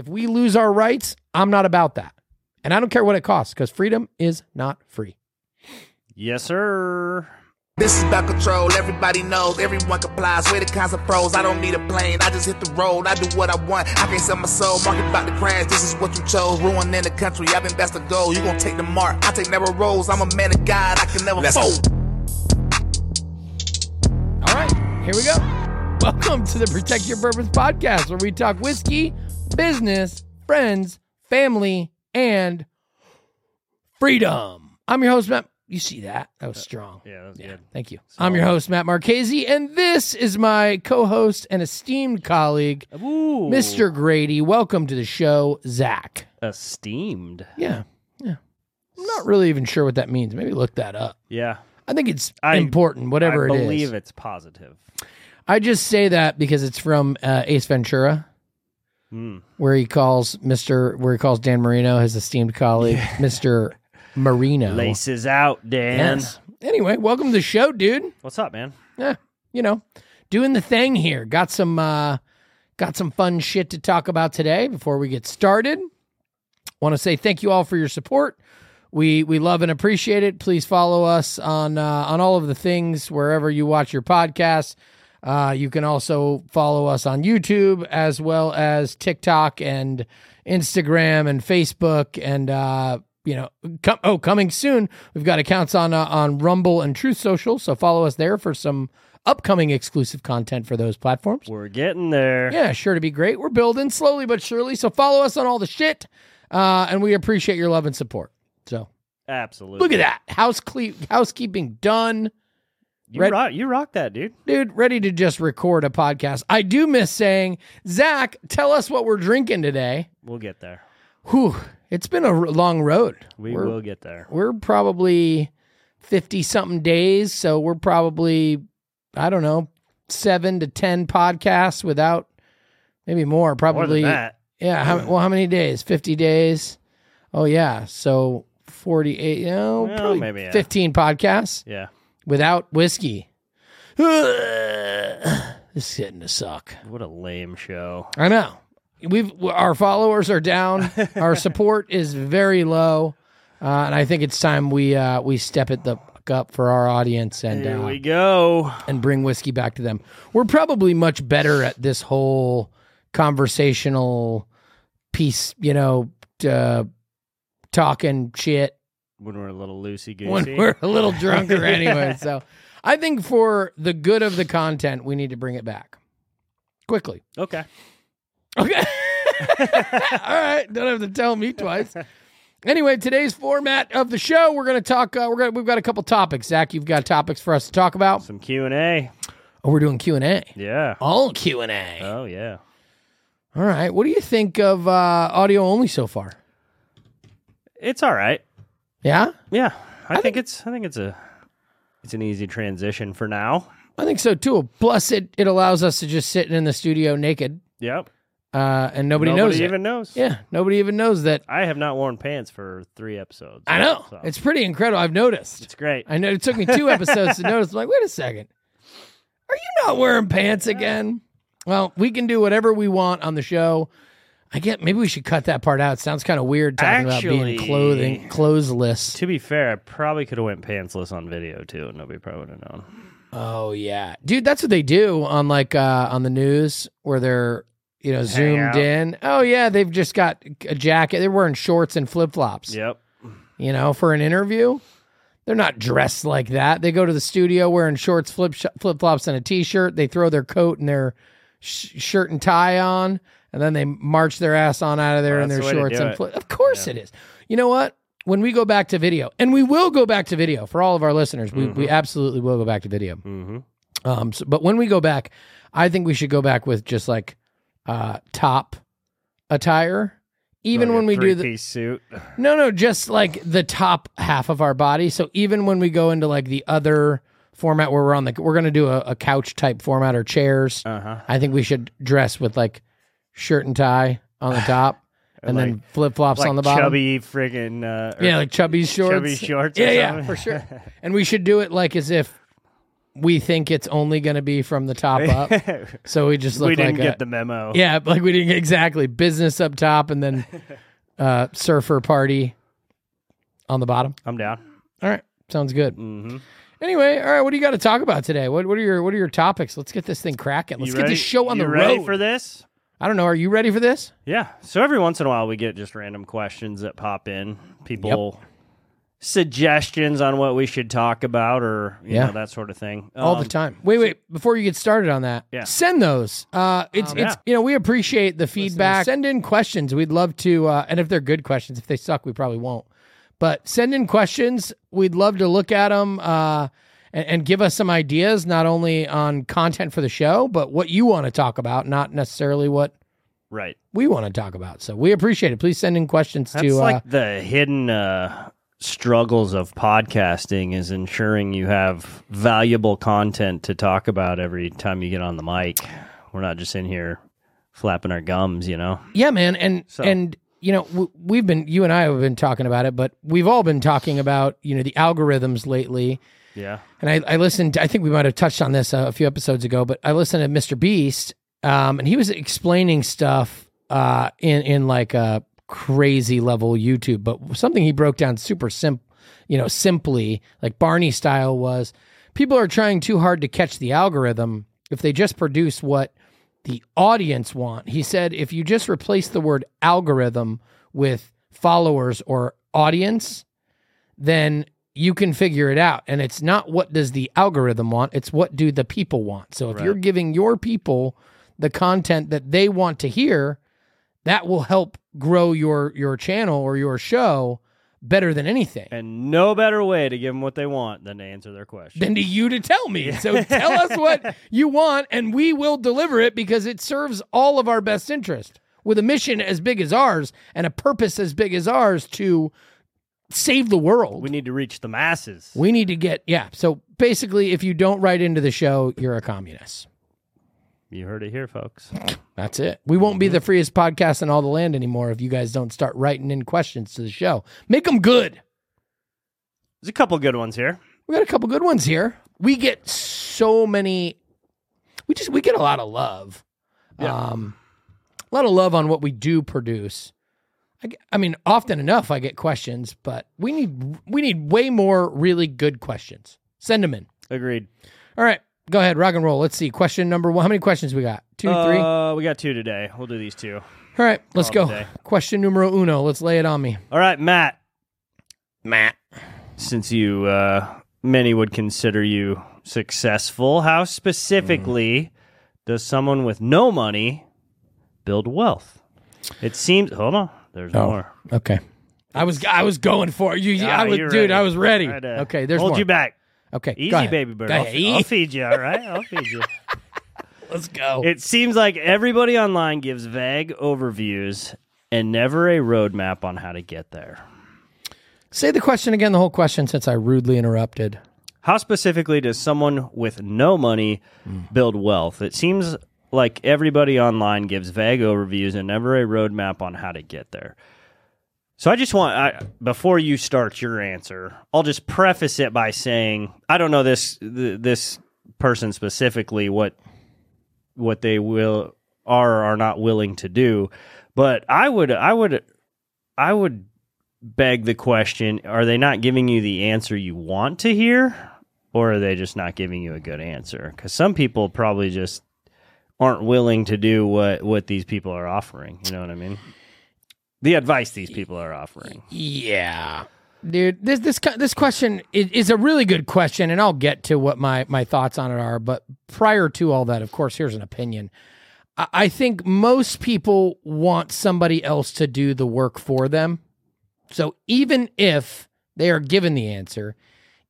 If we lose our rights, I'm not about that. And I don't care what it costs because freedom is not free. Yes, sir. This is about control. Everybody knows. Everyone complies. Way the kinds of pros. I don't need a plane. I just hit the road. I do what I want. I can't sell my soul. Market about to crash. This is what you chose. Ruining the country. I've been best to go. You gonna take the mark. I take narrow roads. I'm a man of God. I can never Let's fold. All right, here we go. Welcome to the Protect Your Bourbons podcast, where we talk whiskey, business, friends, family, and freedom. I'm your host, Matt. You see that? That was strong. Yeah, that was Yeah, good. thank you. I'm your host, Matt Marchese, and this is my co host and esteemed colleague, Ooh. Mr. Grady. Welcome to the show, Zach. Esteemed. Yeah, yeah. I'm not really even sure what that means. Maybe look that up. Yeah. I think it's I- important, whatever I it is. believe it's positive. I just say that because it's from uh, Ace Ventura, Hmm. where he calls Mister, where he calls Dan Marino, his esteemed colleague, Mister Marino. Laces out, Dan. Yes. Anyway, welcome to the show, dude. What's up, man? Yeah, you know, doing the thing here. Got some, uh, got some fun shit to talk about today. Before we get started, want to say thank you all for your support. We we love and appreciate it. Please follow us on uh, on all of the things wherever you watch your podcasts. Uh, you can also follow us on YouTube as well as TikTok and Instagram and Facebook and uh, you know com- oh coming soon we've got accounts on uh, on Rumble and Truth Social so follow us there for some upcoming exclusive content for those platforms. We're getting there. Yeah, sure to be great. We're building slowly but surely. So follow us on all the shit, uh, and we appreciate your love and support. So Absolutely. look at that house cle- housekeeping done, You Red- rock, you rock that, dude. dude. Ready to just record a podcast. I do miss saying, Zach, tell us what we're drinking today. We'll get there. Whew, it's been a r- long road. We we're, will get there. We're probably fifty something days, so we're probably I don't know seven to ten podcasts without maybe more. More Probably than that. Yeah. How, well, how many days? 50 days. Oh, yeah. So 48, you know, Well, probably maybe, yeah. 15 podcasts Yeah. Without whiskey. this is getting to suck. What a lame show. I know. We've our followers are down. our support is very low, uh, and I think it's time we uh, we step it the fuck up for our audience and Here uh, we go. and bring whiskey back to them. We're probably much better at this whole conversational piece, you know, uh, talking shit When we're a little loosey goosey. when we're a little drunker anyway. So I think for the good of the content, we need to bring it back quickly. Okay. Okay. All right. Don't have to tell me twice. Anyway, today's format of the show, we're going to talk. Uh, we're going. We've got a couple topics. Zach, you've got topics for us to talk about. Some Q and A. Oh, we're doing Q and A. Yeah. All Q and A. Oh yeah. All right. What do you think of uh, audio only so far? It's all right. Yeah, Yeah. I, think, it's I think it's a it's an easy transition for now. I think so too. Plus, it it allows us to just sit in the studio naked, Yep. uh, and nobody, Nobody knows it. even knows. Yeah, nobody even knows that. I have not worn pants for three episodes. I know so it's pretty incredible. I've noticed. it's great. I know it took me two episodes to notice. I'm like, wait a second, are you not wearing pants again? Well, we can do whatever we want on the show. I get maybe we should cut that part out. It sounds kind of weird talking about being clothing clothesless. to be fair, I probably could have went pantsless on video too, and nobody probably would have known. Oh yeah, dude, that's what they do on like uh on the news where they're you know zoomed out. in. Oh yeah, they've just got a jacket. They're wearing shorts and flip flops. Yep. You know, for an interview, they're not dressed like that. They go to the studio wearing shorts, flip flip flops, and a t shirt. They throw their coat and their sh- shirt and tie on, and then they march their ass on out of there Well, in their the shorts and flip. Of course it is. You know what? When we go back to video, and we will go back to video for all of our listeners, we, we absolutely will go back to video. Mm-hmm. Um, so, but when we go back, I think we should go back with just like uh, top attire. Even when we do the suit, no, no, just like the top half of our body. So even when we go into like the other format where we're on the, we're gonna do a, a couch type format or chairs. uh huh. I think we should dress with like shirt and tie on the top, and then flip flops Like on the bottom. chubby friggin' uh, yeah, like chubby shorts. chubby shorts. or Yeah, yeah, for sure. and we should do it like as if we think it's only going to be from the top up. So we just look like we didn't like get a, the memo. yeah, like we didn't get exactly business up top and then uh, surfer party on the bottom. I'm down. All right, sounds good. Mm-hmm. Anyway, all right, what do you got to talk about today? What what are your what are your topics? Let's get this thing cracking. Let's you get ready? this show on you the ready road. for this? I don't know. Are you ready for this? Yeah. So every once in a while, we get just random questions that pop in. People suggestions on what we should talk about, or you Yeah. know, that sort of thing. all the Um, time. Wait, wait. Before you get started on that, Yeah. send those. Uh, it's Um, it's yeah. you know we appreciate the feedback. Send in questions. We'd love to, uh, and if they're good questions, if they suck, we probably won't. But send in questions. We'd love to look at them uh, and, and give us some ideas, not only on content for the show, but what you want to talk about, not necessarily what Right. we want to talk about. So we appreciate it. Please send in questions That's to. like uh, the hidden uh, struggles of podcasting is ensuring you have valuable content to talk about every time you get on the mic. We're not just in here flapping our gums, you know. Yeah, man, and So- and you know we've been you and I have been talking about it, but we've all been talking about you know the algorithms lately. Yeah. And I, I listened. I think we might have touched on this uh, a few episodes ago, but I listened to Mr. Beast, um, and he was explaining stuff uh, in in like a crazy level YouTube, but something he broke down super simple, you know, simply like Barney style was. People are trying too hard to catch the algorithm if they just produce what the audience want. He said if you just replace the word algorithm with followers or audience, then you can figure it out. And it's not what does the algorithm want, it's what do the people want. So if Right. you're giving your people the content that they want to hear, that will help grow your your channel or your show better than anything. And no better way to give them what they want than to answer their question. than to you to tell me. So tell us what you want and we will deliver it because it serves all of our best interest with a mission as big as ours and a purpose as big as ours to save the world. we need to reach the masses. We need to get, yeah. So basically, if you don't write into the show, you're a communist. You heard it here, folks. That's it. We won't be the freest podcast in all the land anymore if you guys don't start writing in questions to the show. Make them good. There's a couple good ones here. We got a couple good ones here. We get so many. We just we get a lot of love. Yeah. Um, a lot of love on what we do produce. I, I mean, often enough I get questions, but we need we need way more really good questions. Send them in. Agreed. All right, go ahead, rock and roll. Let's see. Question number one. How many questions we got? Two, three. All Uh, we got two today. We'll do these two. right, let's call go. it day. Question numero uno. Let's lay it on me, All right, Matt. Matt. Since you, uh, many would consider you successful, how specifically does someone with no money build wealth? It seems. Hold on. There's Oh. more. Okay. I was I was going for it. You, Ah, I was, dude. ready. I was ready. Right, uh, okay, there's hold more. you back. Okay, Easy, go ahead. baby bird. Go I'll. I'll feed you. All right, I'll feed you. Let's go. It seems like everybody online gives vague overviews and never a roadmap on how to get there. Say the question again, the whole question, since I rudely interrupted. How specifically does someone with no money build wealth? It seems like everybody online gives vague overviews and never a roadmap on how to get there. So I just want I, before you start your answer, I'll just preface it by saying I don't know this th- this person specifically what what they will are or are not willing to do, but I would I would I would beg the question are they not giving you the answer you want to hear or are they just not giving you a good answer because some people probably just aren't willing to do what what these people are offering you know what i mean the advice these people are offering Yeah, dude. This this this question is, is a really good question, and I'll get to what my my thoughts on it are. But prior to all that, of course, here's an opinion. I, I think most people want somebody else to do the work for them. So even if they are given the answer,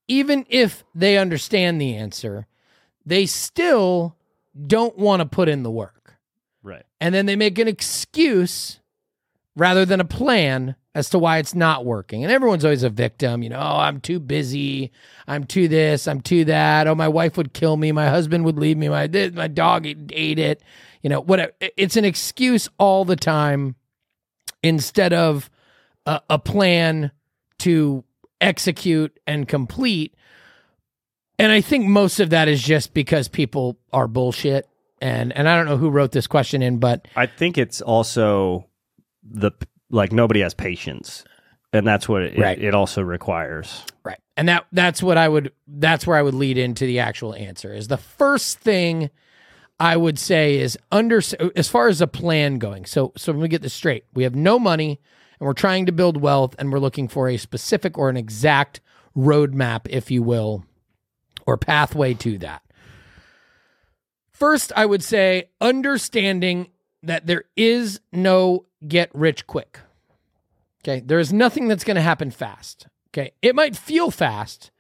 even if they understand the answer, they still don't want to put in the work. right and then they make an excuse rather than a plan as to why it's not working. And everyone's always a victim, you know, oh, I'm too busy, I'm too this, I'm too that. Oh, my wife would kill me, my husband would leave me, my my dog ate it. You know, whatever. It's an excuse all the time instead of a, a plan to execute and complete. And I think most of that is just because people are bullshit. And and I don't know who wrote this question in, but I think it's also the like nobody has patience, and that's what it, Right. it, it also requires. Right. And that that's what I would that's where I would lead into the actual answer. Is the first thing I would say is under as far as a plan going. So so when we get this straight, we have no money and we're trying to build wealth and we're looking for a specific or an exact roadmap, if you will, or pathway to that. First, I would say understanding that there is no get rich quick. Okay. There is nothing that's going to happen fast. Okay. It might feel fast,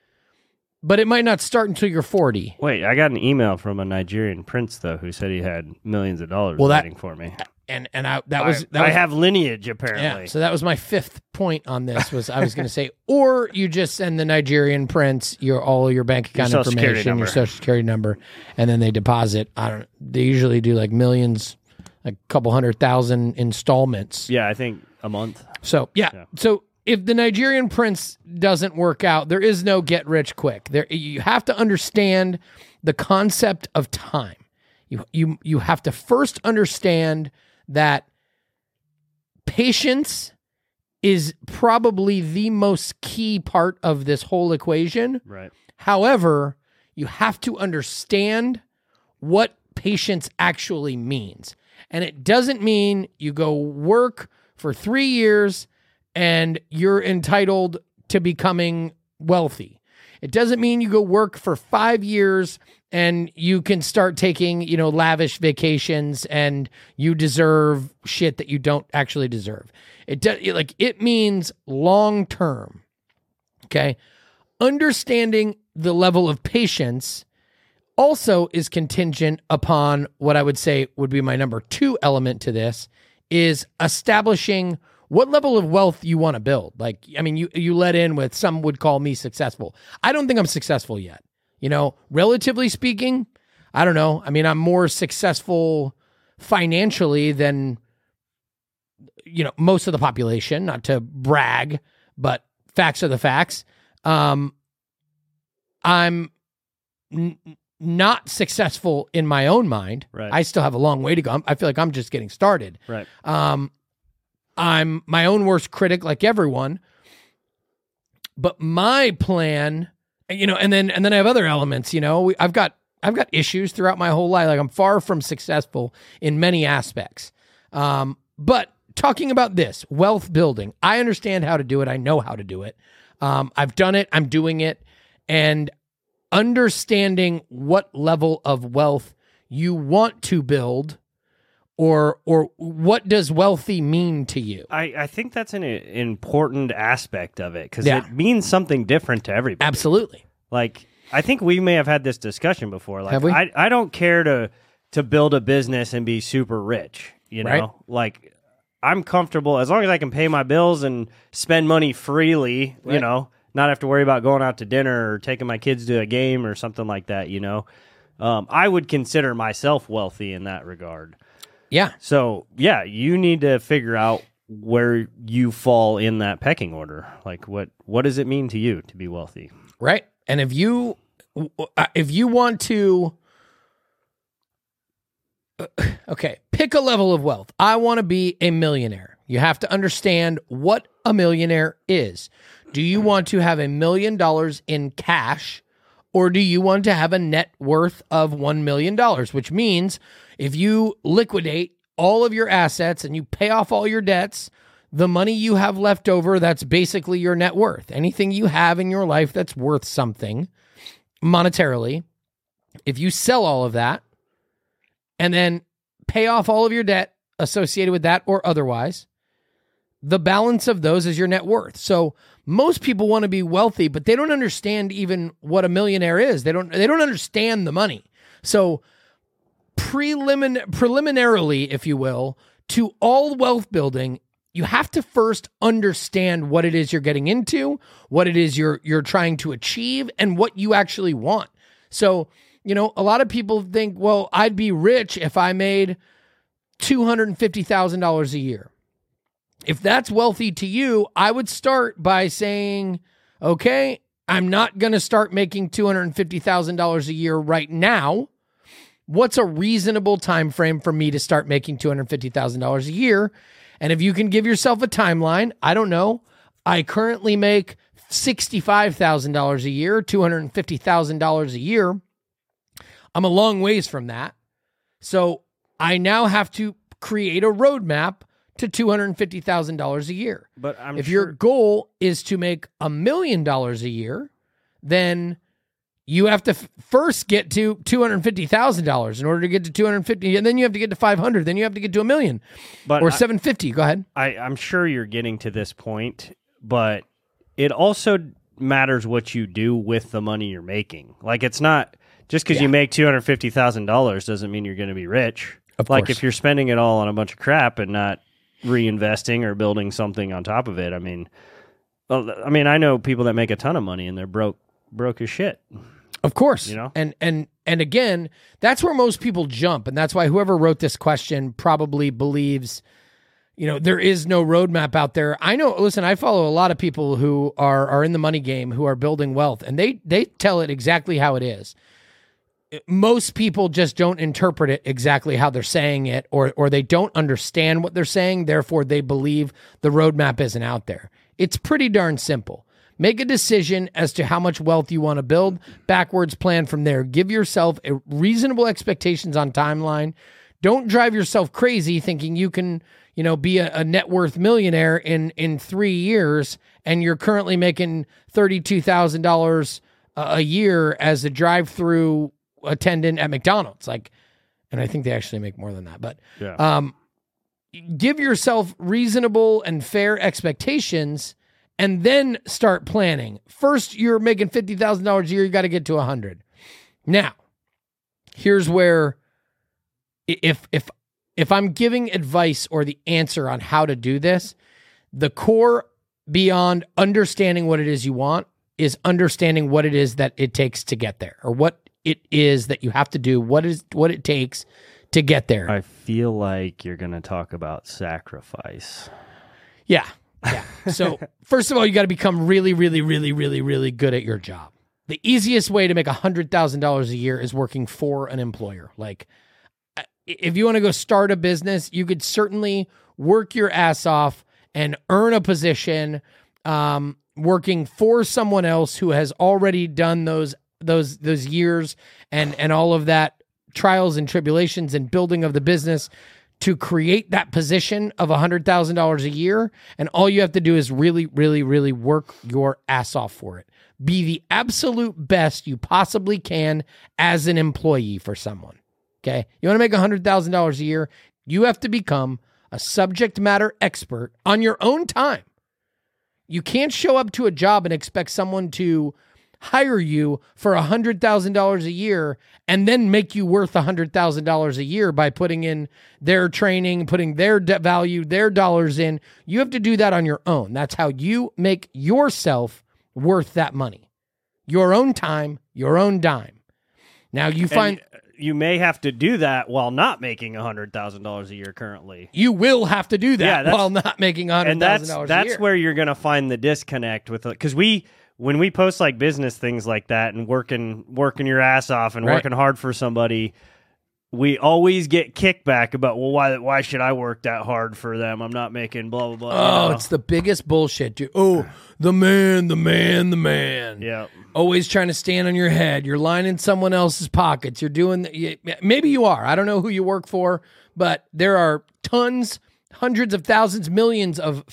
but it might not start until you're 40. Wait, I got an email from a Nigerian prince though who said he had millions of dollars Well, that- waiting for me. And and I that was I, that I was, have lineage apparently. yeah. So that was my fifth point on this was I was going to say or you just send the Nigerian prince your all your bank account security information, your social security number, and then they deposit. I don't. They usually do like millions, like a couple hundred thousand installments. yeah, I think a month. So yeah. Yeah. So if the Nigerian prince doesn't work out, there is no get rich quick. There you have to understand the concept of time. You you you have to first understand that patience is probably the most key part of this whole equation. Right. However, you have to understand what patience actually means. And it doesn't mean you go work for three years and you're entitled to becoming wealthy. It doesn't mean you go work for five years and you can start taking, you know, lavish vacations and you deserve shit that you don't actually deserve. It does like it means long term. Okay. Understanding the level of patience also is contingent upon what I would say would be my number two element to this is establishing what level of wealth you want to build. Like, I mean, you you let in with some would call me successful. I don't think I'm successful yet. You know, relatively speaking, I don't know. I mean, I'm more successful financially than you know most of the population. Not to brag, but facts are the facts. Um, I'm n- not successful in my own mind. Right. I still have a long way to go. I'm- I feel like I'm just getting started. Right. Um, I'm my own worst critic, like everyone. But my plan, you know, and then and then I have other elements. You know, I've got I've got issues throughout my whole life. Like I'm far from successful in many aspects. Um, but talking about this wealth building, I understand how to do it. I know how to do it. Um, I've done it. I'm doing it, and understanding what level of wealth you want to build or or what does wealthy mean to you I, I think that's an important aspect of it because Yeah. it means something different to everybody. absolutely Like I think we may have had this discussion before. Like Have we? I I don't care to to build a business and be super rich. You know, Right. like I'm comfortable as long as I can pay my bills and spend money freely. You know, not have to worry about going out to dinner or taking my kids to a game or something like that. You know, um, I would consider myself wealthy in that regard. Yeah. So yeah, you need to figure out where you fall in that pecking order. Like what what does it mean to you to be wealthy? right. And if you uh, if you want to uh, okay pick a level of wealth. I want to be a millionaire. You have to understand what a millionaire is. Do you want to have a million dollars in cash or do you want to have a net worth of $1 million which means if you liquidate all of your assets and you pay off all your debts the money you have left over that's basically your net worth. Anything you have in your life that's worth something monetarily if you sell all of that and then pay off all of your debt associated with that or otherwise the balance of those is your net worth. So most people want to be wealthy but they don't understand even what a millionaire is they don't they don't understand the money so prelimin- preliminarily if you will to all wealth building you have to first understand what it is you're getting into, what it is you're you're trying to achieve and what you actually want. So, you know, a lot of people think, well, I'd be rich if I made $250,000 a year. If that's wealthy to you, I would start by saying, okay, I'm not going to start making $250,000 a year right now. What's a reasonable time frame for me to start making $250,000 a year? And if you can give yourself a timeline, I don't know. I currently make $65,000 a year, $250,000 a year. I'm a long ways from that. So I now have to create a roadmap to $250,000 a year. But I'm if sure, your goal is to make a million dollars a year, then you have to f- first get to $250,000 in order to get to 250 and then you have to get to 500, then you have to get to a million but or I- 750. Go ahead. I, I'm sure you're getting to this point, but it also matters what you do with the money you're making. Like it's not just because Yeah. you make two hundred fifty thousand dollars doesn't mean you're going to be rich. Of like course. if you're spending it all on a bunch of crap and not reinvesting or building something on top of it. I mean, well, I mean, I know people that make a ton of money and they're broke, broke as shit. Of course. You know? And and and again, that's where most people jump. And that's why whoever wrote this question probably believes, you know, there is no roadmap out there. I know listen, I follow a lot of people who are are in the money game who are building wealth and they they tell it exactly how it is. Most people just don't interpret it exactly how they're saying it or or they don't understand what they're saying, therefore they believe the roadmap isn't out there. It's pretty darn simple. Make a decision as to how much wealth you want to build, backwards plan from there. Give yourself reasonable expectations on timeline. Don't drive yourself crazy thinking you can, you know, be a, a net worth millionaire in in 3 years and you're currently making $32,000 a a year as a drive-through attendant at McDonald's. Like and I think they actually make more than that, but Yeah. um give yourself reasonable and fair expectations and then start planning. First, you're making $50,000 a year, you got to get to 100. Now, here's where if if if I'm giving advice or the answer on how to do this, the core beyond understanding what it is you want is understanding what it is that it takes to get there or what it is that you have to do, what is what it takes to get there. I feel like you're going to talk about sacrifice. Yeah. Yeah. So, first of all, you got to become really, really, really, really, really good at your job. The easiest way to make a $100,000 a year is working for an employer. Like, uh, if you want to go start a business, you could certainly work your ass off and earn a position um, working for someone else who has already done those those those years and and all of that trials and tribulations and building of the business to create that position of $100,000 a year. And all you have to do is really, really, really work your ass off for it. Be the absolute best you possibly can as an employee for someone. Okay. You want to make $100,000 a year, you have to become a subject matter expert on your own time. You can't show up to a job and expect someone to hire you for $100,000 a year and then make you worth $100,000 a year by putting in their training, putting their de- value, their dollars in. You have to do that on your own. That's how you make yourself worth that money. Your own time, your own dime. Now you find And you may have to do that while not making $100,000 a year currently. you will have to do that Yeah, while not making $100,000 and that's a that's where you're gonna find the disconnect with because we when we post like business things like that and working working your ass off and Right. working hard for somebody we always get kickback about well why why should I work that hard for them I'm not making blah blah blah Oh, you know? it's the biggest bullshit, dude. Oh, the man, the man, the man. yeah always trying to stand on your head. You're lining someone else's pockets. You're doing, the, maybe you are. I don't know who you work for, but there are tons, hundreds of thousands, millions of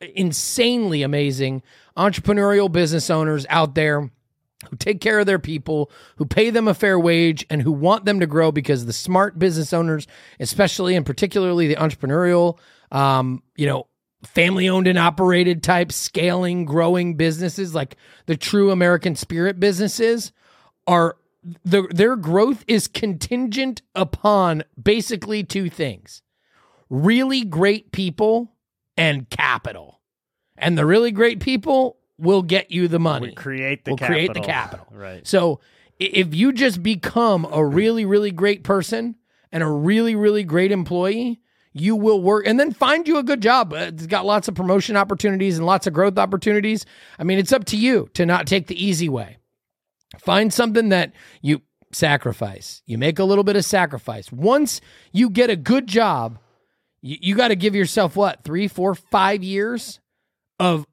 insanely amazing entrepreneurial business owners out there who take care of their people, who pay them a fair wage, and who want them to grow because the smart business owners, especially and particularly the entrepreneurial, um, you know, family owned and operated type scaling, growing businesses like the true American spirit businesses are the, their growth is contingent upon basically two things. Really great people and capital. And the really great people will get you the money we create the will capital. create the capital. right So if you just become a really, really great person and a really, really great employee, you will work and then find you a good job. Uh, It's got lots of promotion opportunities and lots of growth opportunities. I mean, it's up to you to not take the easy way. Find something that you sacrifice. You make a little bit of sacrifice. Once you get a good job, you, you got to give yourself what, three, four, five years of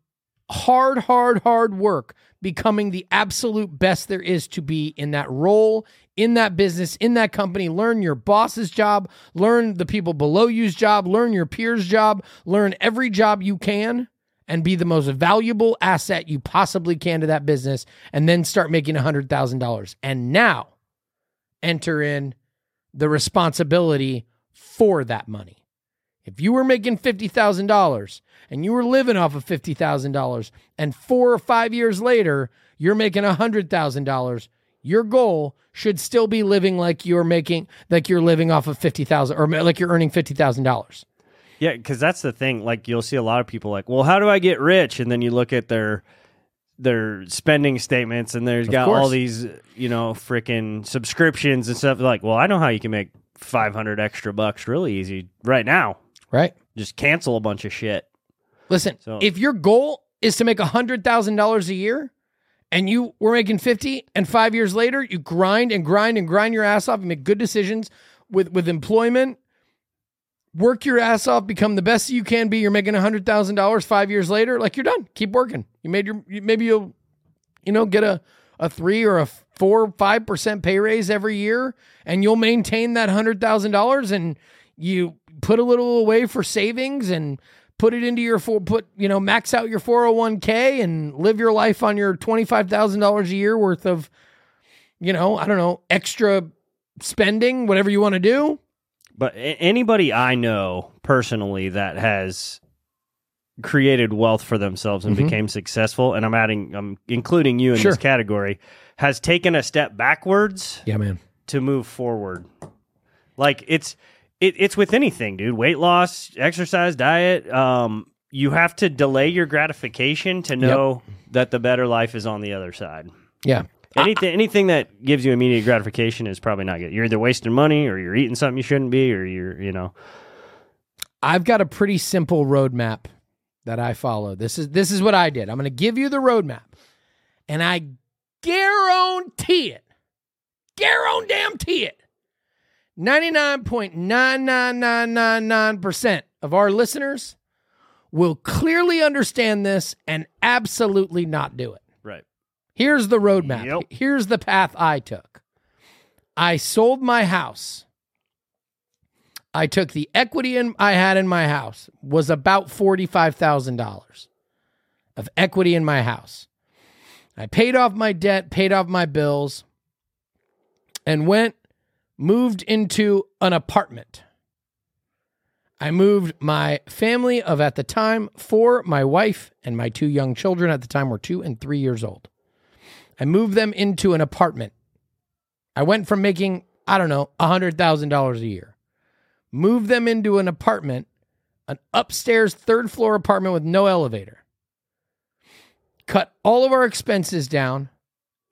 hard, hard, hard work becoming the absolute best there is to be in that role, in that business, in that company. Learn your boss's job, learn the people below you's job, learn your peers' job, learn every job you can and be the most valuable asset you possibly can to that business and then start making $100,000. And now enter in the responsibility for that money. If you were making $50,000 and you were living off of $50,000 and 4 or 5 years later you're making $100,000, your goal should still be living like you're making like you're living off of 50,000 or like you're earning $50,000. Yeah, because that's the thing. Like you'll see a lot of people like, well, how do I get rich? And then you look at their their spending statements, and there's got all these, you know, freaking subscriptions and stuff. Like, well, I know how you can make five hundred extra bucks really easy right now. Right? Just cancel a bunch of shit. Listen, So- if your goal is to make $100,000 a year and you were making 50 and 5 years later you grind and grind and grind your ass off and make good decisions with with employment, work your ass off, become the best you can be, you're making $100,000 5 years later, like you're done. Keep working. You made your maybe you'll you know get a a 3 or a 4 5% pay raise every year and you'll maintain that $100,000 and you put a little away for savings and put it into your for put you know max out your 401k and live your life on your $25,000 a year worth of you know I don't know extra spending whatever you want to do But anybody I know personally that has created wealth for themselves and Mhm. became successful, and I'm adding, I'm including you in Sure. this category, has taken a step backwards yeah man to move forward. Like it's it, it's with anything, dude. Weight loss, exercise, diet. Um, you have to delay your gratification to know that the better life is on the other side. yeah Anything anything that gives you immediate gratification is probably not good. You're either wasting money or you're eating something you shouldn't be, or you're you know. I've got a pretty simple roadmap that I follow. This is this is what I did. I'm going to give you the roadmap, and I guarantee it, guarantee it. Ninety nine point nine nine nine nine nine percent of our listeners will clearly understand this and absolutely not do it. Right. Here's the roadmap. Yep. Here's the path I took. I sold my house. I took the equity in, I had in my house was about $45,000 of equity in my house. I paid off my debt, paid off my bills, and went moved into an apartment. I moved my family of at the time four, my wife and my two young children at the time were two and three years old. I moved them into an apartment. I went from making, I don't know, a $100,000 a year. Moved them into an apartment, an upstairs third floor apartment with no elevator. Cut all of our expenses down,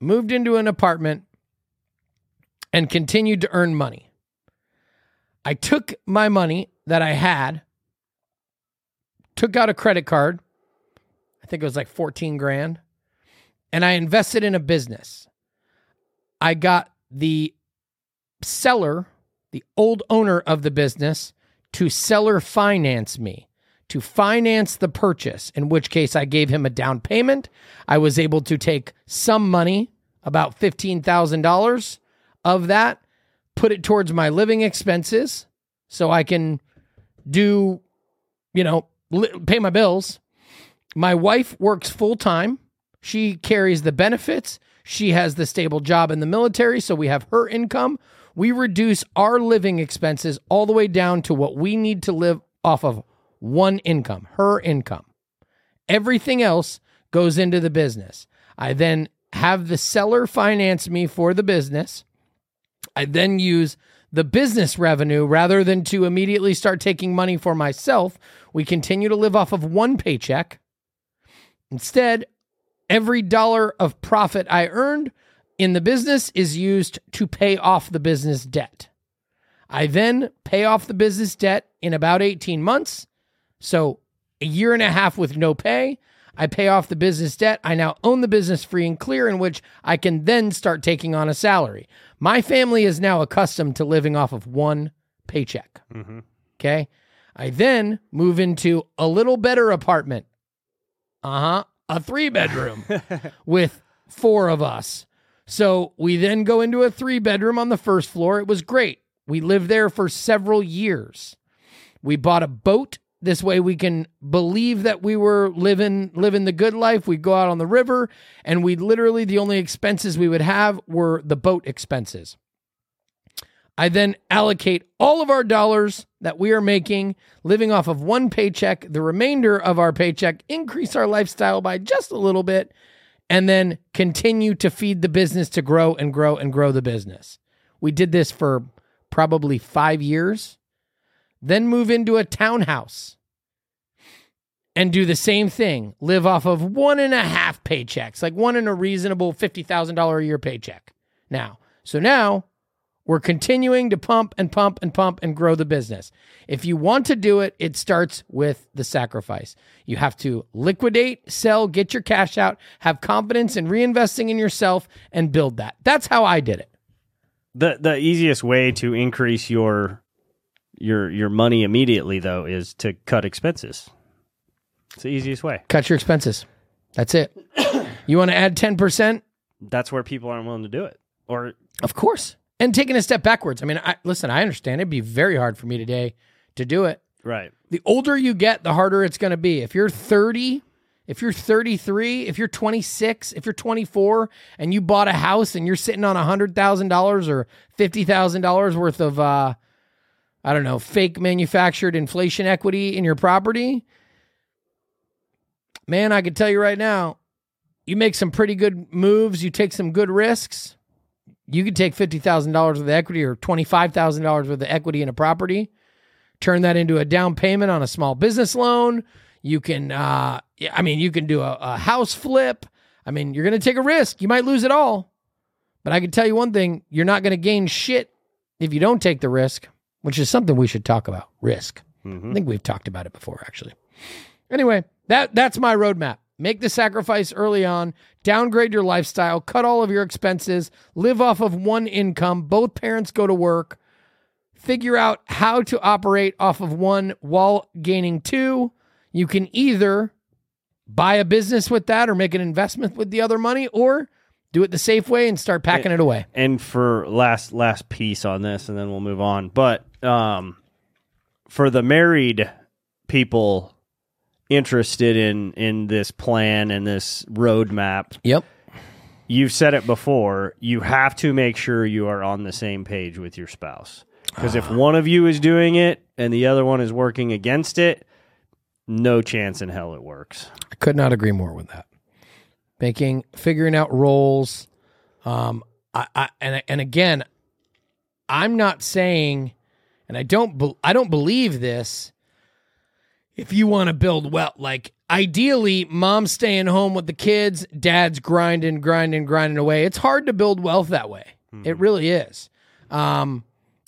moved into an apartment, and continued to earn money. I took my money that I had, took out a credit card. I think it was like 14 grand, and I invested in a business. I got the seller, the old owner of the business, to seller finance me, to finance the purchase, in which case I gave him a down payment. I was able to take some money, about $15,000 of that, put it towards my living expenses so I can do, you know, li- pay my bills. My wife works full time. She carries the benefits. She has the stable job in the military, so we have her income. We reduce our living expenses all the way down to what we need to live off of one income, her income. Everything else goes into the business. I then have the seller finance me for the business. I then use the business revenue rather than to immediately start taking money for myself. We continue to live off of one paycheck. Instead, every dollar of profit I earned in the business is used to pay off the business debt. I then pay off the business debt in about 18 months. So a year and a half with no pay. I pay off the business debt. I now own the business free and clear, in which I can then start taking on a salary. My family is now accustomed to living off of one paycheck. Okay. I then move into a little better apartment. Uh huh. A three bedroom with four of us. So we then go into a three bedroom on the first floor. It was great. We lived there for several years. We bought a boat. This way we can believe that we were living living the good life. We'd go out on the river and we literally the only expenses we would have were the boat expenses. I then allocate all of our dollars that we are making, living off of one paycheck, the remainder of our paycheck, increase our lifestyle by just a little bit, and then continue to feed the business to grow and grow and grow the business. We did this for probably five years, then move into a townhouse and do the same thing live off of one and a half paychecks, like one in a reasonable $50,000 a year paycheck. Now, so now we're continuing to pump and pump and pump and grow the business. If you want to do it, it starts with the sacrifice. You have to liquidate, sell, get your cash out, have confidence in reinvesting in yourself, and build that. That's how I did it. The the easiest way to increase your your your money immediately though is to cut expenses. It's the easiest way. Cut your expenses. That's it. you want to add 10%? That's where people aren't willing to do it. Or Of course. And taking a step backwards. I mean, I, listen, I understand it'd be very hard for me today to do it. right. The older you get, the harder it's going to be. If you're 30, if you're 33, if you're 26, if you're 24, and you bought a house and you're sitting on $100,000 or $50,000 worth of, uh, I don't know, fake manufactured inflation equity in your property, man, I can tell you right now, you make some pretty good moves, you take some good risks. You could take $50,000 worth of equity or $25,000 worth of equity in a property turn that into a down payment on a small business loan. You can, uh, I mean, you can do a, a house flip. I mean, you're going to take a risk. You might lose it all. But I can tell you one thing you're not going to gain shit if you don't take the risk, which is something we should talk about risk. Mm-hmm. I think we've talked about it before, actually. Anyway, that that's my roadmap. Make the sacrifice early on, downgrade your lifestyle, cut all of your expenses, live off of one income. Both parents go to work figure out how to operate off of one while gaining two. You can either buy a business with that or make an investment with the other money or do it the safe way and start packing it away. and for last last piece on this and then we'll move on but um for the married people interested in in this plan and this roadmap Yep. you've said it before you have to make sure you are on the same page with your spouse because if one of you is doing it and the other one is working against it no chance in hell it works I could not agree more with that. Making figuring out roles. Um, I, I and and again, I'm not saying, and I don't be, I don't believe this. If you want to build well, like ideally, mom's staying home with the kids, dad's grinding, grinding, grinding away. It's hard to build wealth that way. It really is. Um,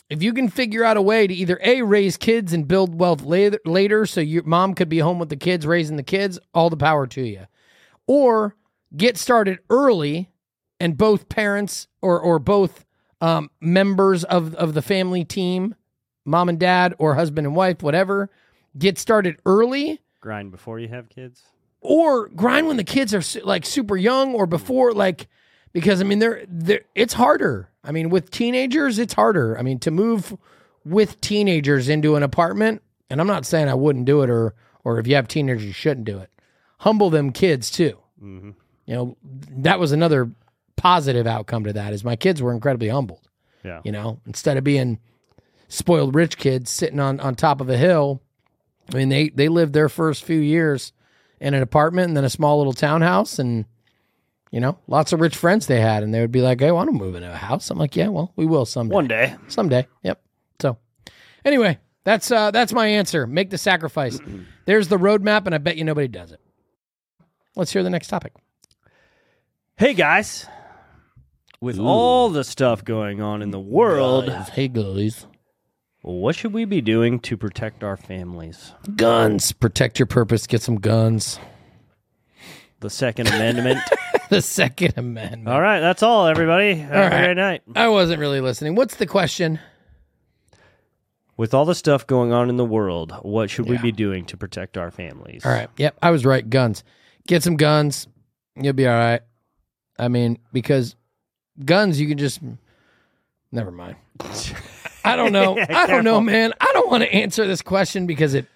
if you can figure out a way to either a raise kids and build wealth later, later so your mom could be home with the kids raising the kids all the power to you or get started early and both parents or or both um, members of of the family team mom and dad or husband and wife whatever get started early grind before you have kids or grind when the kids are su- like super young or before like because I mean they're, they're it's harder. I mean with teenagers it's harder. I mean to move with teenagers into an apartment and I'm not saying I wouldn't do it or or if you have teenagers you shouldn't do it. Humble them kids too. You know that was another positive outcome to that is my kids were incredibly humbled. yeah. You know instead of being spoiled rich kids sitting on on top of a hill. I mean they they lived their first few years in an apartment and then a small little townhouse and you know lots of rich friends they had and they would be like hey I want to move into a house? I'm like yeah well we will someday. One day. Someday. Yep. So anyway that's uh that's my answer. Make the sacrifice. There's the roadmap and I bet you nobody does it. Let's hear the next topic Hey guys, with all the stuff going on in the world, hey guys What should we be doing to protect our families? Guns. Protect your purpose. Get some guns. The Second Amendment. the Second Amendment. all right, that's all, everybody. Have All a right. great night. I wasn't really listening. What's the question? With all the stuff going on in the world, what should we Yeah. be doing to protect our families? All right. Yep. I was right. Guns. Get some guns. You'll be all right. I mean, because guns, you can just. Never mind. I don't know. I don't know, man. I don't want to answer this question because it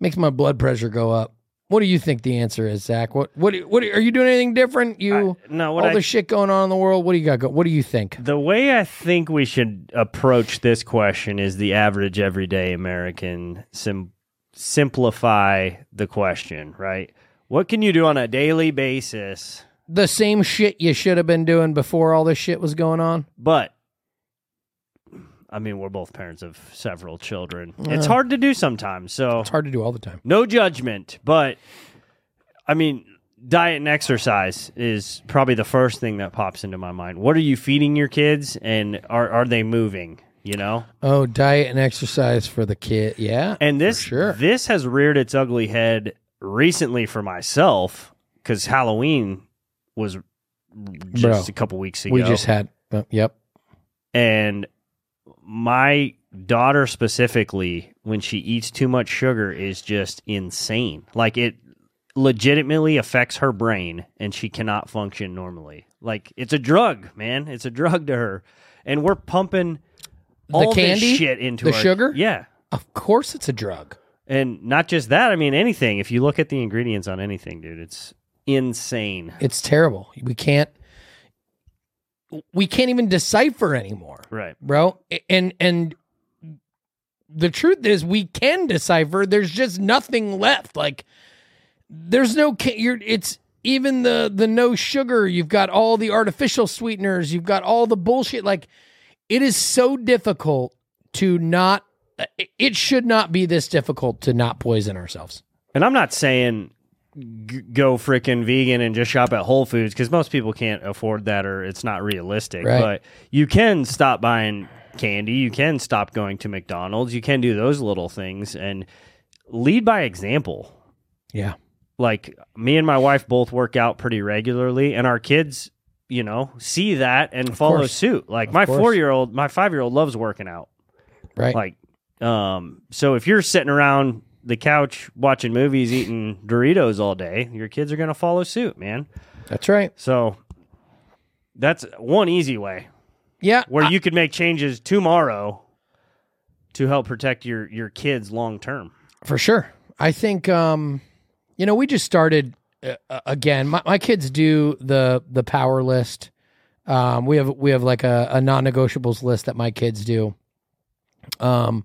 makes my blood pressure go up. What do you think the answer is, Zach? What what what are you doing anything different? You No, what all I, the shit going on in the world. What do you got? Go, what do you think? the way I think we should approach this question is the average everyday American. Sim- simplify the question, right? What can you do on a daily basis? The same shit you should have been doing before all this shit was going on. But I mean, we're both parents of several children. It's hard to do sometimes. So It's hard to do all the time. no judgment, but I mean, diet and exercise is probably the first thing that pops into my mind. What are you feeding your kids, and are are they moving? You know, Oh, diet and exercise for the kid. Yeah. and this sure. this has reared its ugly head recently for myself because Halloween was just Bro, a couple weeks ago. we just had. uh, yep. and my daughter specifically when she eats too much sugar is just insane like it legitimately affects her brain and she cannot function normally like it's a drug man it's a drug to her and we're pumping all candy? this shit into The our- sugar? yeah Of course, it's a drug. And not just that i mean anything if you look at the ingredients on anything dude it's insane It's terrible. We can't. We can't even decipher anymore, right bro. And and the truth is, we can decipher. There's just nothing left. Like there's no. You're. It's even the the no sugar. You've got all the artificial sweeteners. You've got all the bullshit. Like it is so difficult to not. It- It should not be this difficult to not poison ourselves. And I'm not saying g- go freaking vegan and just shop at Whole Foods because most people can't afford that or it's not realistic. Right. But you can stop buying candy. You can stop going to McDonald's. You can do those little things and lead by example. Yeah. Like me and my wife both work out pretty regularly, and our kids, you know, see that and follow course. suit. Like Of my four year old, my five year old loves working out. Right. Like, um, so if you're sitting around the couch watching movies, eating Doritos all day, your kids are going to follow suit, man. That's right. So that's one easy way Yeah. where I- you could make changes tomorrow to help protect your your kids long term. For sure. I think um you know, we just started uh, uh, again. My, my kids do the the power list. Um we have we have like a, a non-negotiables list that my kids do. Um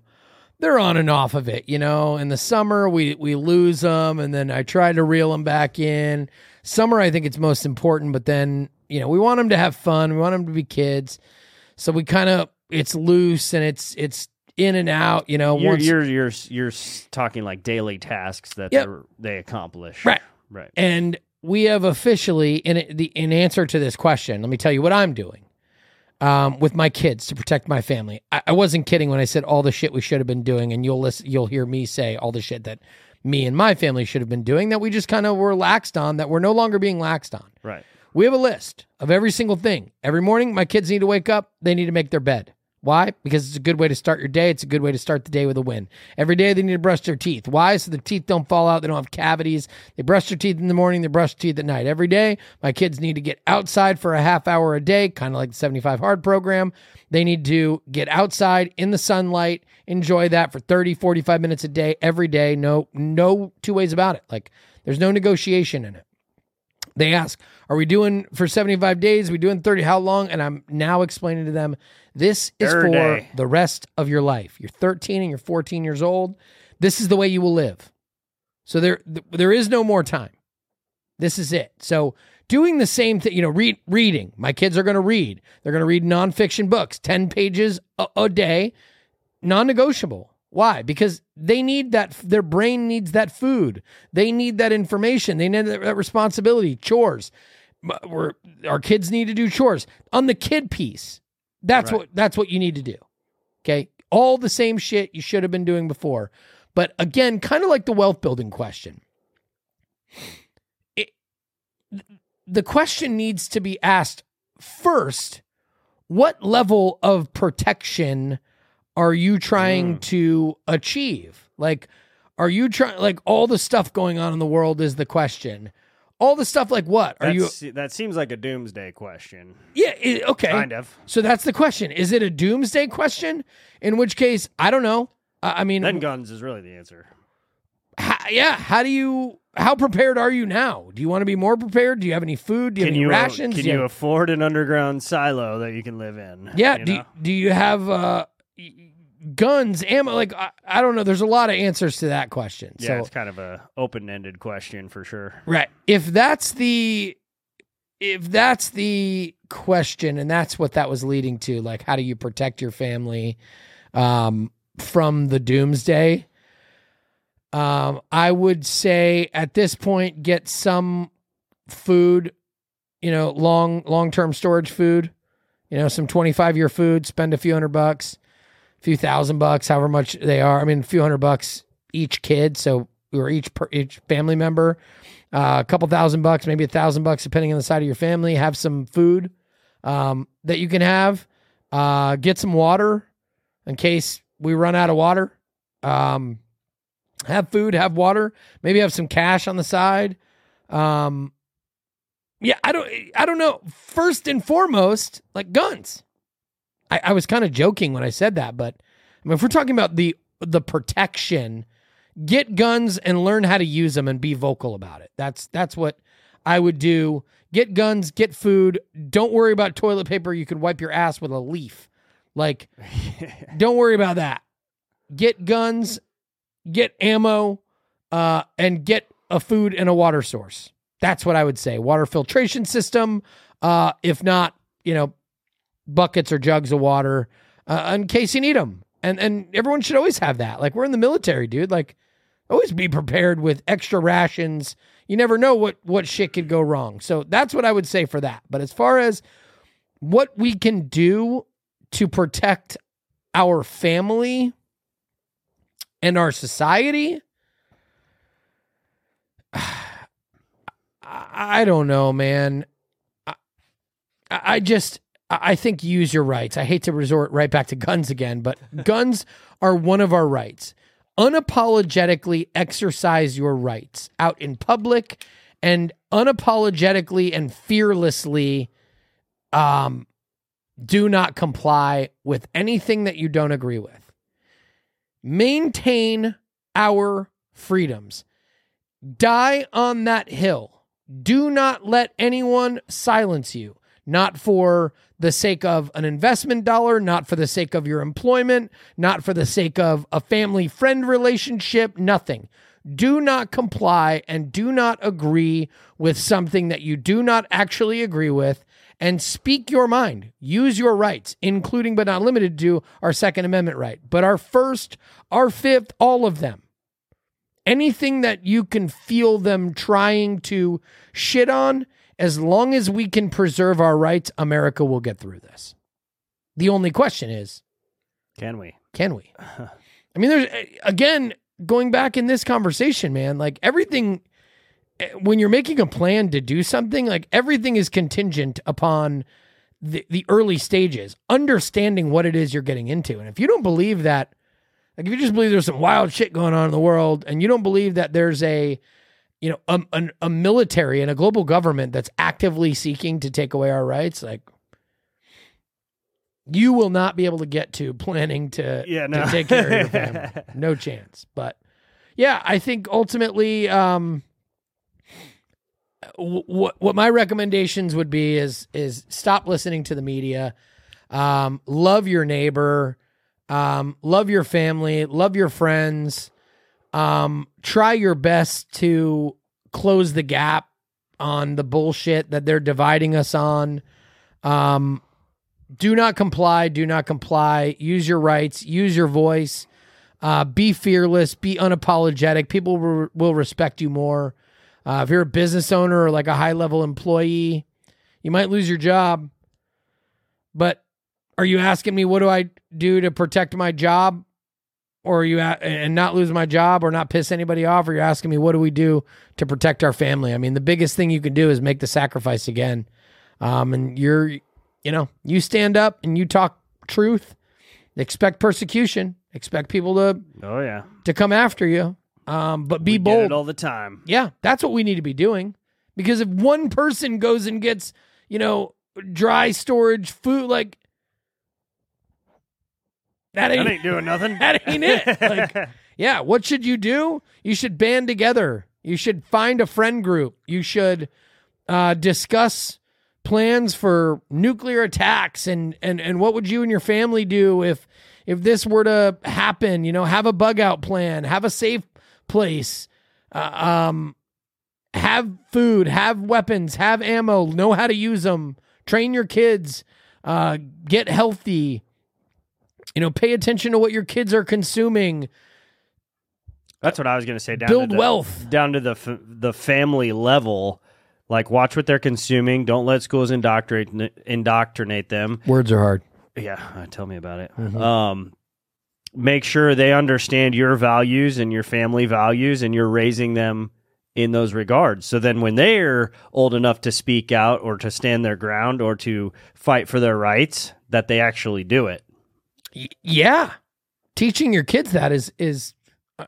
they're on and off of it, you know. In the summer we we lose them and then I try to reel them back in. Summer I think it's most important, but then, you know, we want them to have fun. We want them to be kids. So we kind of it's loose and it's it's in and out, you know, You're, once you're you're you're talking like daily tasks that Yep. they accomplish. Right. Right. And we have officially, in the in answer to this question, let me tell you what I'm doing um, with my kids to protect my family. I, I wasn't kidding when I said all the shit we should have been doing, and you'll listen, you'll hear me say all the shit that me and my family should have been doing that we just kind of were laxed on, that we're no longer being laxed on. Right. We have a list of every single thing. Every morning, my kids need to wake up. They need to make their bed. Why? Because it's a good way to start your day. It's a good way to start the day with a win. Every day, they need to brush their teeth. Why? So the teeth don't fall out. They don't have cavities. They brush their teeth in the morning. They brush their teeth at night. Every day, my kids need to get outside for a half hour a day, kind of like the 75 Hard program. They need to get outside in the sunlight, enjoy that for 30, 45 minutes a day, every day. No, no two ways about it. Like, there's no negotiation in it they ask, "Are we doing for 75 days? Are we doing 30? How long?" And I'm now explaining to them, this is Every for day. the rest of your life. You're 13 and you're 14 years old. This is the way you will live. So there th- there is no more time. This is it. So doing the same thing, you know, read reading. My kids are going to read. They're going to read nonfiction books, 10 pages a, a day, non-negotiable. Why? Because they need that. Their brain needs that food. They need that information. They need that, responsibility. Chores. We're, our kids need to do chores on the kid piece. That's Right. what. That's what you need to do. Okay. All the same shit you should have been doing before. But again, kind of like the wealth building question. It, the question needs to be asked first what level of protection are you trying to achieve? Like, are you trying, like, all the stuff going on in the world is the question. All the stuff like what? Are you, that seems like a doomsday question. yeah, it, okay. Kind of. So that's the question. Is it a doomsday question? In which case, I don't know. I I mean, Then guns is really the answer. ha- yeah. How do you? How prepared are you now? Do you want to be more prepared? Do you have any food? Do you have Can any you rations? can you have- afford an underground silo that you can live in? yeah. you do know? do you have uh, guns, ammo? Like I, I don't know. There's a lot of answers to that question. yeah, so it's kind of a open ended question for sure. Right. If that's the if that's the question and that's what that was leading to, like how do you protect your family um from the doomsday? Um I would say at this point get some food, you know, long long-term storage food, you know, some 25-year food, spend a few hundred bucks, few thousand bucks, however much they are. I mean, a few hundred bucks each kid, so or each per, each family member uh, a couple thousand bucks, maybe a thousand bucks, depending on the side of your family. Have some food um, that you can have. Uh, get some water in case we run out of water. Um, have food, have water, maybe have some cash on the side. Um, yeah, I don't, I don't know. First and foremost, like guns. I, I was kind of joking when I said that, but I mean, if we're talking about the the protection get guns and learn how to use them and be vocal about it. That's that's what I would do. Get guns, get food. Don't worry about toilet paper. You can wipe your ass with a leaf. Like, don't worry about that. Get guns, get ammo, uh, and get a food and a water source. That's what I would say. Water filtration system. Uh, if not, you know, buckets or jugs of water uh, in case you need them. And and everyone should always have that. Like we're in the military, dude. Like always be prepared with extra rations. You never know what what shit could go wrong. So that's what I would say for that. But as far as what we can do to protect our family and our society, I don't know, man. I, I just I think use your rights. I hate to resort right back to guns again, but guns are one of our rights. Unapologetically exercise your rights out in public and unapologetically and fearlessly um do not comply with anything that you don't agree with. Maintain our freedoms. Die on that hill. Do not let anyone silence you not for the sake of an investment dollar, not for the sake of your employment, not for the sake of a family friend relationship, nothing. Do not comply and do not agree with something that you do not actually agree with and speak your mind. Use your rights, including but not limited to our Second Amendment right, but our first, our fifth, all of them anything that you can feel them trying to shit on, as long as we can preserve our rights, America will get through this. The only question is, Can we? can we? I mean, there's again going back in this conversation, man. Like everything, eh, when you're making a plan to do something, like everything is contingent upon the the early stages, understanding what it is you're getting into. And if you don't believe that, like if you just believe there's some wild shit going on in the world, and you don't believe that there's a you know a, a, a military and a global government that's actively seeking to take away our rights, like you will not be able to get to planning to, Yeah, to take care of your family. no chance. But yeah, I think ultimately, um, what what my recommendations would be is is stop listening to the media, um, love your neighbor, um, love your family, love your friends, um, try your best to close the gap on the bullshit that they're dividing us on. Um, do not comply. Do not comply. Use your rights. Use your voice. Uh, be fearless. Be unapologetic. People will, will respect you more. Uh, if you're a business owner or like a high level employee, you might lose your job, but are you asking me what do I do to protect my job or are you a- and not lose my job or not piss anybody off or you're asking me what do we do to protect our family? I mean, the biggest thing you can do is make the sacrifice again. Um, and you're, you know, you stand up and you talk truth. Expect persecution. Expect people to Oh yeah, to come after you. Um, but be we bold. all the time. Yeah, that's what we need to be doing. Because if one person goes and gets, you know, dry storage food, like that ain't, That ain't doing nothing. that ain't it. Like, yeah, what should you do? You should band together. You should find a friend group. You should uh, discuss plans for nuclear attacks and and and what would you and your family do if if this were to happen? You know, have a bug out plan, have a safe place, uh, um, have food, have weapons, have ammo, know how to use them, train your kids, uh, get healthy. You know, pay attention to what your kids are consuming. That's what I was going to say. Down Build to the, wealth. down to the f- the family level. Like, watch what they're consuming. Don't let schools indoctrinate indoctrinate them. Words are hard. Yeah, uh, tell me about it. Mhm. Um, make sure they understand your values and your family values, and you're raising them in those regards. So then, when they're old enough to speak out or to stand their ground or to fight for their rights, that they actually do it. Y- yeah, teaching your kids that is is. Uh,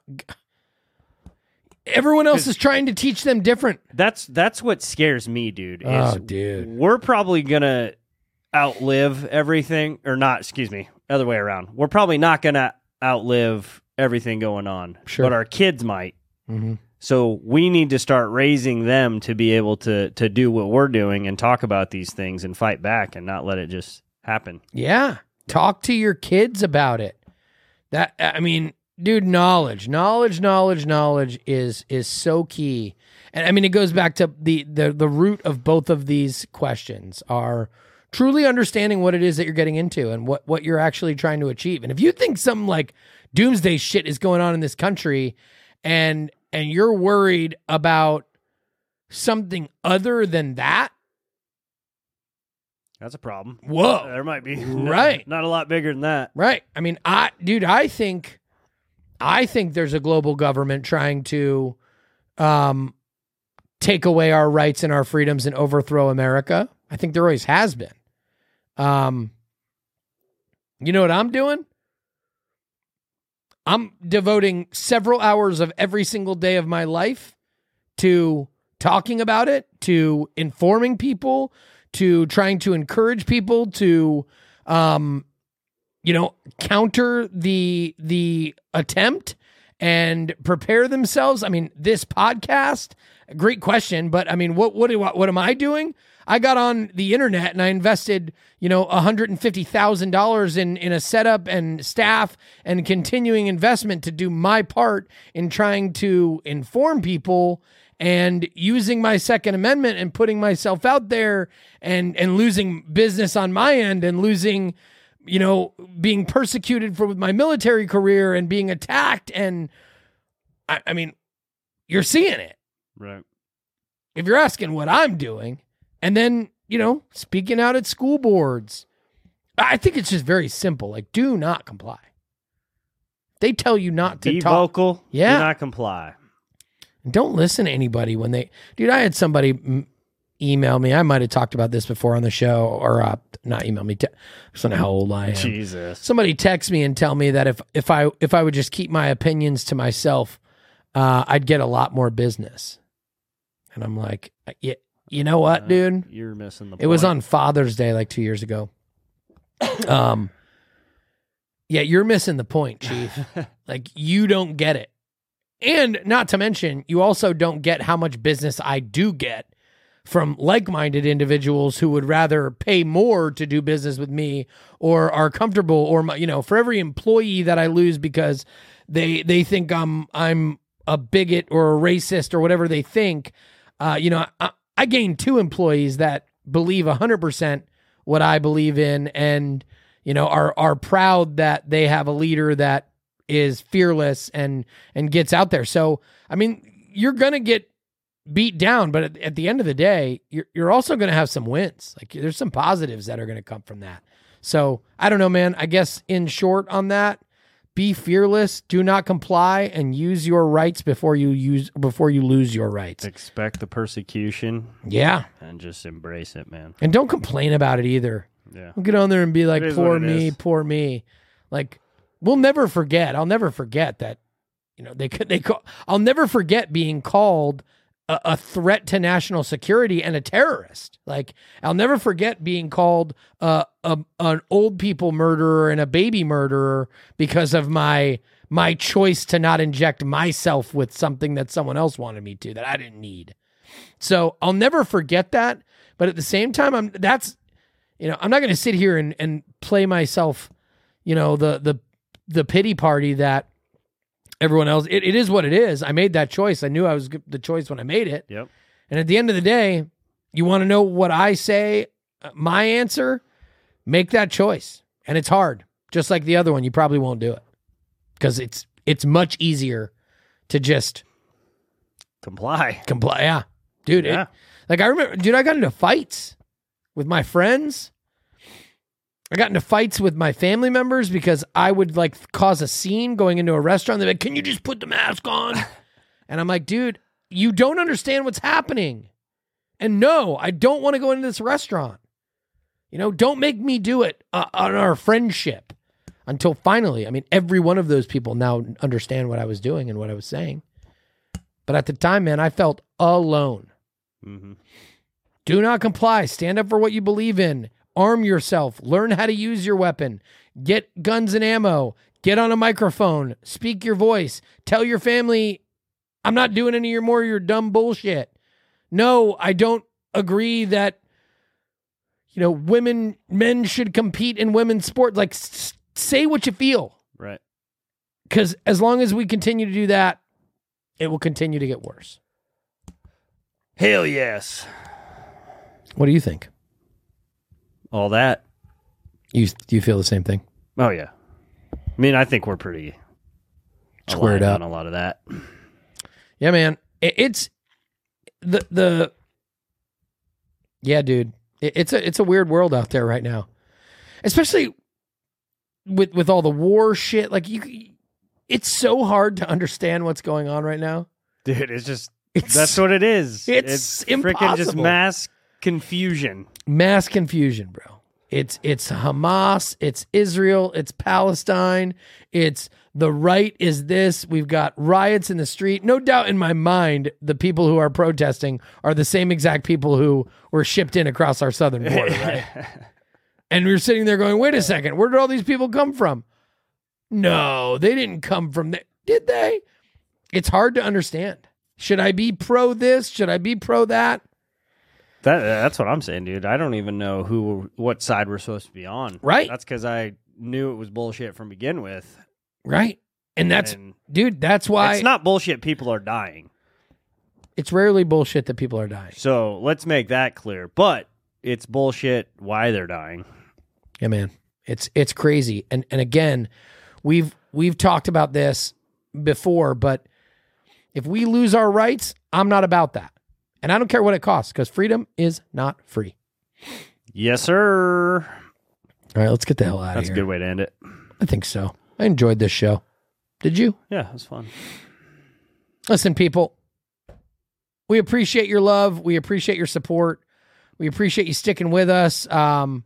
everyone else is trying to teach them different. That's that's what scares me, dude. Is Oh, dude. we're probably gonna outlive everything, or not? Excuse me, other way around. We're probably not gonna outlive everything going on, Sure. but our kids might. Mm-hmm. So we need to start raising them to be able to to do what we're doing and talk about these things and fight back and not let it just happen. Yeah. Talk to your kids about it. That I mean, dude, knowledge, knowledge, knowledge, knowledge is is so key. And I mean it goes back to the the the root of both of these questions are truly understanding what it is that you're getting into and what what you're actually trying to achieve. And if you think some like doomsday shit is going on in this country and and you're worried about something other than that, That's a problem. whoa. There might be Right. not a lot bigger than that. Right. I mean, I dude, I think I think there's a global government trying to um take away our rights and our freedoms and overthrow America. I think there always has been. Um you know what I'm doing? I'm devoting several hours of every single day of my life to talking about it, to informing people, to trying to encourage people to um you know counter the the attempt and prepare themselves. I mean this podcast great question but i mean what what what am i doing? I got on the internet and i invested you know $150000 in in a setup and staff and continuing investment to do my part in trying to inform people and using my second amendment and putting myself out there and and losing business on my end and losing you know being persecuted for my military career and being attacked and I, I mean you're seeing it Right. if you're asking what I'm doing and then you know speaking out at school boards I think it's just very simple like do not comply they tell you not to Be talk vocal. Yeah. Do not comply. Don't listen to anybody when they dude i had somebody email me i might have talked about this before on the show or uh, not email me te- i don't know how old i am Jesus. somebody text me and tell me that if if i if i would just keep my opinions to myself uh, i'd get a lot more business and i'm like yeah, you know what Uh, dude You're missing the. it was on Father's Day like two years ago. um, yeah, you're missing the point, Chief. like you don't get it, and not to mention, you also don't get how much business I do get from like-minded individuals who would rather pay more to do business with me or are comfortable or you know for every employee that I lose because they they think I'm I'm a bigot or a racist or whatever they think uh, you know I, I two employees that believe 100% what I believe in and you know are are proud that they have a leader that is fearless and and gets out there so I mean you're going to get beat down, but at, at the end of the day, you're you're also going to have some wins. Like there's some positives that are going to come from that. So I don't know, man. I guess in short on that, be fearless, do not comply, and use your rights before you use before you lose your rights. Expect the persecution Yeah. and just embrace it, man. And don't complain about it either. Yeah. Don't get on there and be like, poor me, is. poor me. Like, we'll never forget. I'll never forget that, you know, they could, they call, I'll never forget being called a, a threat to national security and a terrorist. Like, I'll never forget being called a, an old people murderer and a baby murderer because of my, my choice to not inject myself with something that someone else wanted me to that I didn't need. So I'll never forget that. But at the same time, I'm that's you know, I'm not going to sit here and, and play myself, you know, the the the pity party that everyone else. It, it is what it is. I made that choice. I knew I was the choice when I made it. Yep. And at the end of the day, you want to know what I say? Uh, My answer: make that choice, and it's hard. Just like the other one, you probably won't do it because it's it's much easier to just Comply. comply. Yeah, dude. it- Yeah. like I remember, dude, I got into fights with my friends. I got into fights with my family members because I would like cause a scene going into a restaurant. They're like, "Can you just put the mask on?" and I'm like, "Dude, you don't understand what's happening." And no, I don't want to go into this restaurant. You know, don't make me do it uh, on our friendship. Until finally, I mean, every one of those people now understand what I was doing and what I was saying. But at the time, man, I felt alone. hmm Do not comply. Stand up for what you believe in. Arm yourself. Learn how to use your weapon. Get guns and ammo. Get on a microphone. Speak your voice. Tell your family, I'm not doing any of your more of your dumb bullshit. No, I don't agree that you know women men should compete in women's sports Like s- say what you feel. Right. Because as long as we continue to do that, it will continue to get worse. Hell yes. What do you think? All that. You do you feel the same thing? Oh yeah. I mean, I think we're pretty Squared up. on a lot of that. Yeah, man. It, it's the the yeah, dude. It, it's a it's a weird world out there right now, especially with with all the war shit. Like you, it's so hard to understand what's going on right now. Dude, it's just It's that's what it is. it's freaking just mass confusion. mass confusion, bro. It's it's Hamas, it's Israel, it's Palestine, it's the right is this. We've got riots in the street. No doubt in my mind, the people who are protesting are the same exact people who were shipped in across our southern border, right? and we're sitting there going, "Wait a second, where did all these people come from?" No, they didn't come from there, did they? It's hard to understand. Should I be pro this? Should I be pro that? That that's what I'm saying, dude. I don't even know who what side we're supposed to be on. Right. That's because I knew it was bullshit from begin with. Right? And that's And dude, that's why it's not bullshit. People are dying. It's rarely bullshit that people are dying. So let's make that clear. But it's bullshit why they're dying. Yeah, man. It's it's crazy. And and again, we've we've talked about this before, but if we lose our rights, I'm not about that. And I don't care what it costs because freedom is not free. Yes, sir. All right, let's get the hell out of. That's a here. good way to end it. I think so. I enjoyed this show. Did you? Yeah, it was fun. Listen, people, we appreciate your love. We appreciate your support. We appreciate you sticking with us. Um,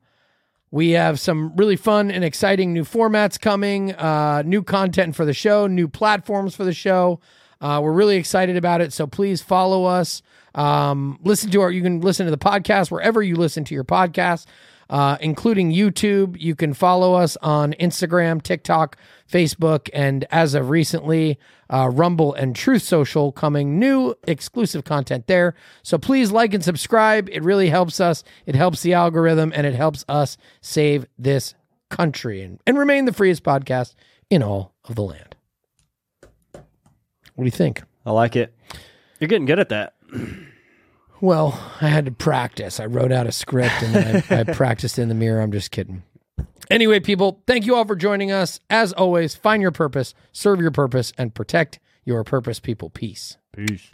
we have some really fun and exciting new formats coming, uh, new content for the show, new platforms for the show. Uh, we're really excited about it. So please follow us. Um, listen to our, you can listen to the podcast wherever you listen to your podcast, uh, including YouTube. You can follow us on Instagram, TikTok, Facebook, and as of recently, uh, Rumble and Truth Social coming new exclusive content there. So please like and subscribe. It really helps us. It helps the algorithm and it helps us save this country and, and remain the freest podcast in all of the land. What do you think? I like it. You're getting good at that. Well, I had to practice. I wrote out a script and I, I practiced in the mirror. I'm just kidding. Anyway, people, thank you all for joining us. As always, find your purpose, serve your purpose, and protect your purpose, people. Peace. Peace.